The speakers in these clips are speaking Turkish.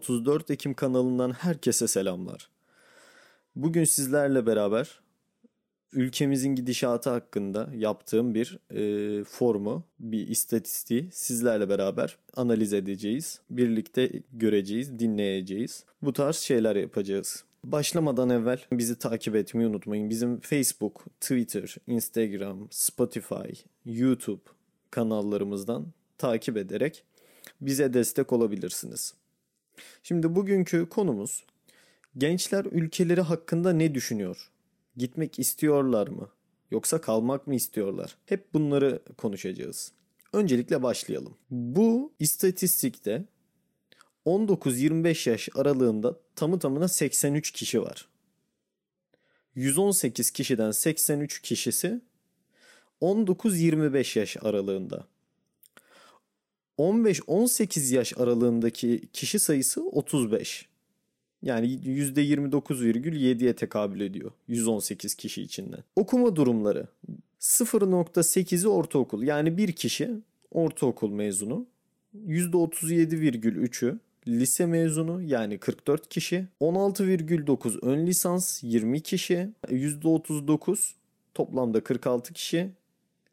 34 Ekim kanalından herkese selamlar. Bugün sizlerle beraber ülkemizin gidişatı hakkında yaptığım bir e, formu, bir istatistiği sizlerle beraber analiz edeceğiz. Birlikte göreceğiz, dinleyeceğiz. Bu tarz şeyler yapacağız. Başlamadan evvel bizi takip etmeyi unutmayın. Bizim Facebook, Twitter, Instagram, Spotify, YouTube kanallarımızdan takip ederek bize destek olabilirsiniz. Şimdi bugünkü konumuz gençler ülkeleri hakkında ne düşünüyor? Gitmek istiyorlar mı? Yoksa kalmak mı istiyorlar? Hep bunları konuşacağız. Öncelikle başlayalım. Bu istatistikte 19-25 yaş aralığında tamı tamına 83 kişi var. 118 kişiden 83 kişisi 19-25 yaş aralığında. 15-18 yaş aralığındaki kişi sayısı 35. Yani %29,7'ye tekabül ediyor 118 kişi içinden. Okuma durumları 0.8'i ortaokul yani bir kişi ortaokul mezunu. %37,3'ü lise mezunu yani 44 kişi. 16,9 ön lisans 20 kişi. %39 toplamda 46 kişi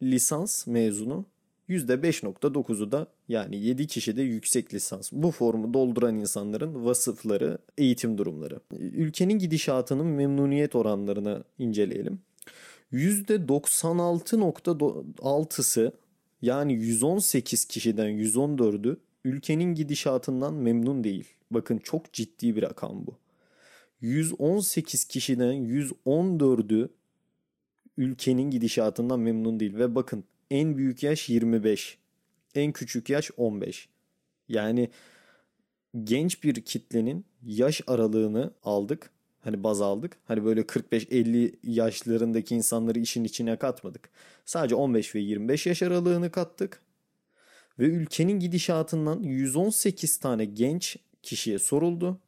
lisans mezunu. %5.9'u da yani 7 kişi de yüksek lisans. Bu formu dolduran insanların vasıfları, eğitim durumları. Ülkenin gidişatının memnuniyet oranlarını inceleyelim. %96.6'sı yani 118 kişiden 114'ü ülkenin gidişatından memnun değil. Bakın çok ciddi bir rakam bu. 118 kişiden 114'ü ülkenin gidişatından memnun değil. Ve bakın en büyük yaş 25. En küçük yaş 15. Yani genç bir kitlenin yaş aralığını aldık. Hani baz aldık. Hani böyle 45-50 yaşlarındaki insanları işin içine katmadık. Sadece 15 ve 25 yaş aralığını kattık. Ve ülkenin gidişatından 118 tane genç kişiye soruldu.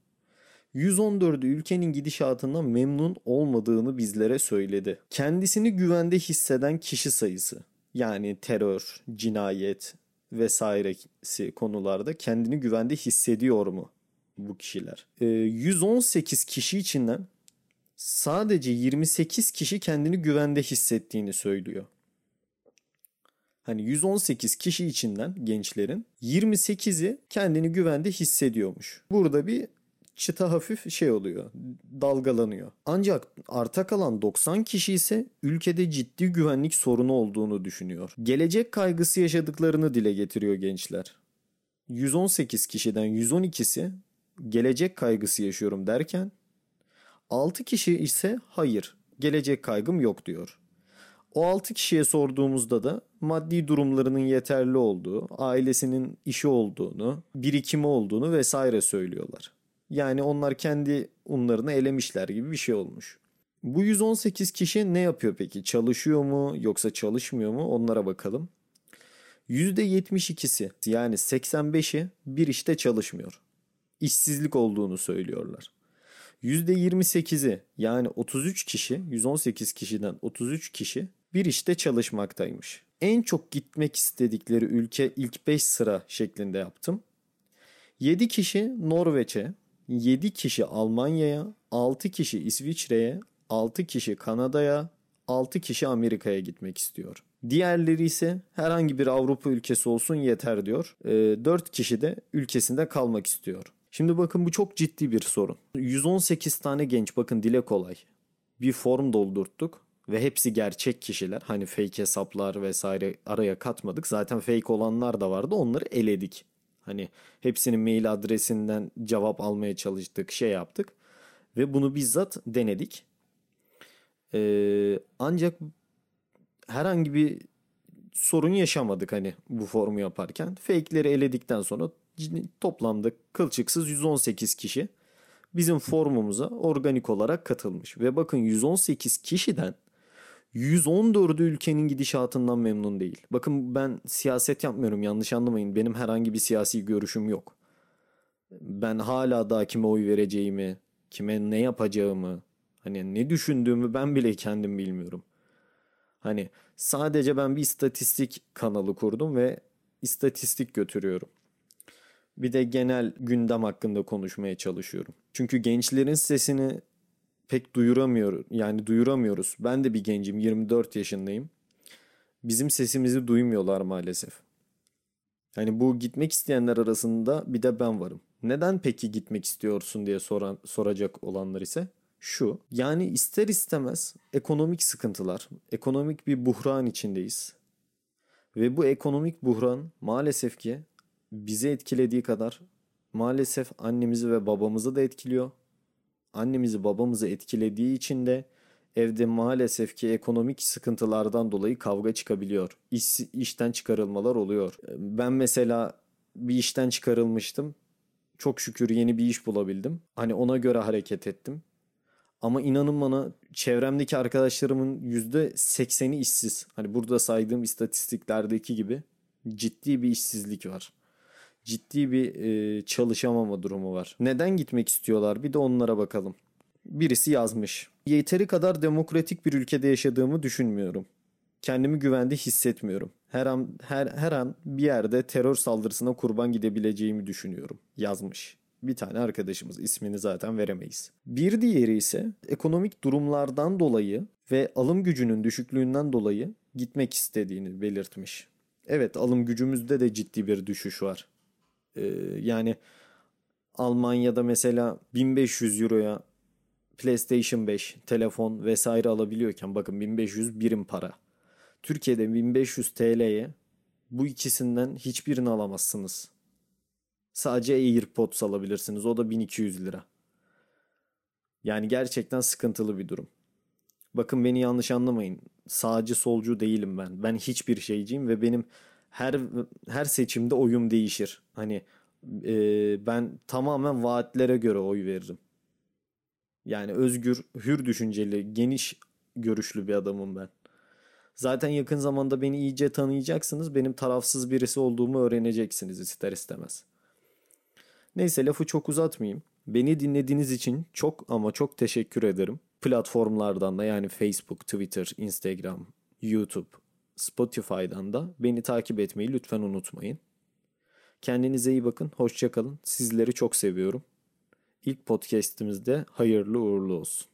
114'ü ülkenin gidişatından memnun olmadığını bizlere söyledi. Kendisini güvende hisseden kişi sayısı yani terör, cinayet vesairesi konularda kendini güvende hissediyor mu bu kişiler? E, 118 kişi içinden sadece 28 kişi kendini güvende hissettiğini söylüyor. Hani 118 kişi içinden gençlerin 28'i kendini güvende hissediyormuş. Burada bir çıta hafif şey oluyor, dalgalanıyor. Ancak arta kalan 90 kişi ise ülkede ciddi güvenlik sorunu olduğunu düşünüyor. Gelecek kaygısı yaşadıklarını dile getiriyor gençler. 118 kişiden 112'si gelecek kaygısı yaşıyorum derken 6 kişi ise hayır gelecek kaygım yok diyor. O 6 kişiye sorduğumuzda da maddi durumlarının yeterli olduğu, ailesinin işi olduğunu, birikimi olduğunu vesaire söylüyorlar. Yani onlar kendi unlarını elemişler gibi bir şey olmuş. Bu 118 kişi ne yapıyor peki? Çalışıyor mu yoksa çalışmıyor mu? Onlara bakalım. %72'si yani 85'i bir işte çalışmıyor. İşsizlik olduğunu söylüyorlar. %28'i yani 33 kişi 118 kişiden 33 kişi bir işte çalışmaktaymış. En çok gitmek istedikleri ülke ilk 5 sıra şeklinde yaptım. 7 kişi Norveç'e, 7 kişi Almanya'ya, 6 kişi İsviçre'ye, 6 kişi Kanada'ya, 6 kişi Amerika'ya gitmek istiyor. Diğerleri ise herhangi bir Avrupa ülkesi olsun yeter diyor. E, ee, 4 kişi de ülkesinde kalmak istiyor. Şimdi bakın bu çok ciddi bir sorun. 118 tane genç bakın dile kolay. Bir form doldurttuk ve hepsi gerçek kişiler. Hani fake hesaplar vesaire araya katmadık. Zaten fake olanlar da vardı onları eledik. Hani hepsinin mail adresinden cevap almaya çalıştık, şey yaptık. Ve bunu bizzat denedik. Ee, ancak herhangi bir sorun yaşamadık hani bu formu yaparken. Fake'leri eledikten sonra toplamda kılçıksız 118 kişi bizim formumuza organik olarak katılmış. Ve bakın 118 kişiden 114'ü ülkenin gidişatından memnun değil. Bakın ben siyaset yapmıyorum yanlış anlamayın. Benim herhangi bir siyasi görüşüm yok. Ben hala daha kime oy vereceğimi, kime ne yapacağımı, hani ne düşündüğümü ben bile kendim bilmiyorum. Hani sadece ben bir istatistik kanalı kurdum ve istatistik götürüyorum. Bir de genel gündem hakkında konuşmaya çalışıyorum. Çünkü gençlerin sesini pek duyuramıyor yani duyuramıyoruz. Ben de bir gencim 24 yaşındayım. Bizim sesimizi duymuyorlar maalesef. Hani bu gitmek isteyenler arasında bir de ben varım. Neden peki gitmek istiyorsun diye soran soracak olanlar ise şu. Yani ister istemez ekonomik sıkıntılar, ekonomik bir buhran içindeyiz. Ve bu ekonomik buhran maalesef ki bizi etkilediği kadar maalesef annemizi ve babamızı da etkiliyor. Annemizi babamızı etkilediği için de evde maalesef ki ekonomik sıkıntılardan dolayı kavga çıkabiliyor. İş, işten çıkarılmalar oluyor. Ben mesela bir işten çıkarılmıştım. Çok şükür yeni bir iş bulabildim. Hani ona göre hareket ettim. Ama inanın bana çevremdeki arkadaşlarımın %80'i işsiz. Hani burada saydığım istatistiklerdeki gibi ciddi bir işsizlik var. Ciddi bir e, çalışamama durumu var. Neden gitmek istiyorlar? Bir de onlara bakalım. Birisi yazmış. Yeteri kadar demokratik bir ülkede yaşadığımı düşünmüyorum. Kendimi güvende hissetmiyorum. Her an her her an bir yerde terör saldırısına kurban gidebileceğimi düşünüyorum. Yazmış. Bir tane arkadaşımız ismini zaten veremeyiz. Bir diğeri ise ekonomik durumlardan dolayı ve alım gücünün düşüklüğünden dolayı gitmek istediğini belirtmiş. Evet alım gücümüzde de ciddi bir düşüş var. Ee, yani Almanya'da mesela 1500 euroya PlayStation 5, telefon vesaire alabiliyorken bakın 1500 birim para. Türkiye'de 1500 TL'ye bu ikisinden hiçbirini alamazsınız. Sadece AirPods alabilirsiniz. O da 1200 lira. Yani gerçekten sıkıntılı bir durum. Bakın beni yanlış anlamayın. Sağcı solcu değilim ben. Ben hiçbir şeyciyim ve benim her her seçimde oyum değişir. Hani e, ben tamamen vaatlere göre oy veririm. Yani özgür, hür düşünceli, geniş görüşlü bir adamım ben. Zaten yakın zamanda beni iyice tanıyacaksınız. Benim tarafsız birisi olduğumu öğreneceksiniz ister istemez. Neyse lafı çok uzatmayayım. Beni dinlediğiniz için çok ama çok teşekkür ederim. Platformlardan da yani Facebook, Twitter, Instagram, YouTube, Spotify'dan da beni takip etmeyi lütfen unutmayın. Kendinize iyi bakın, hoşçakalın. Sizleri çok seviyorum. İlk podcast'imizde hayırlı uğurlu olsun.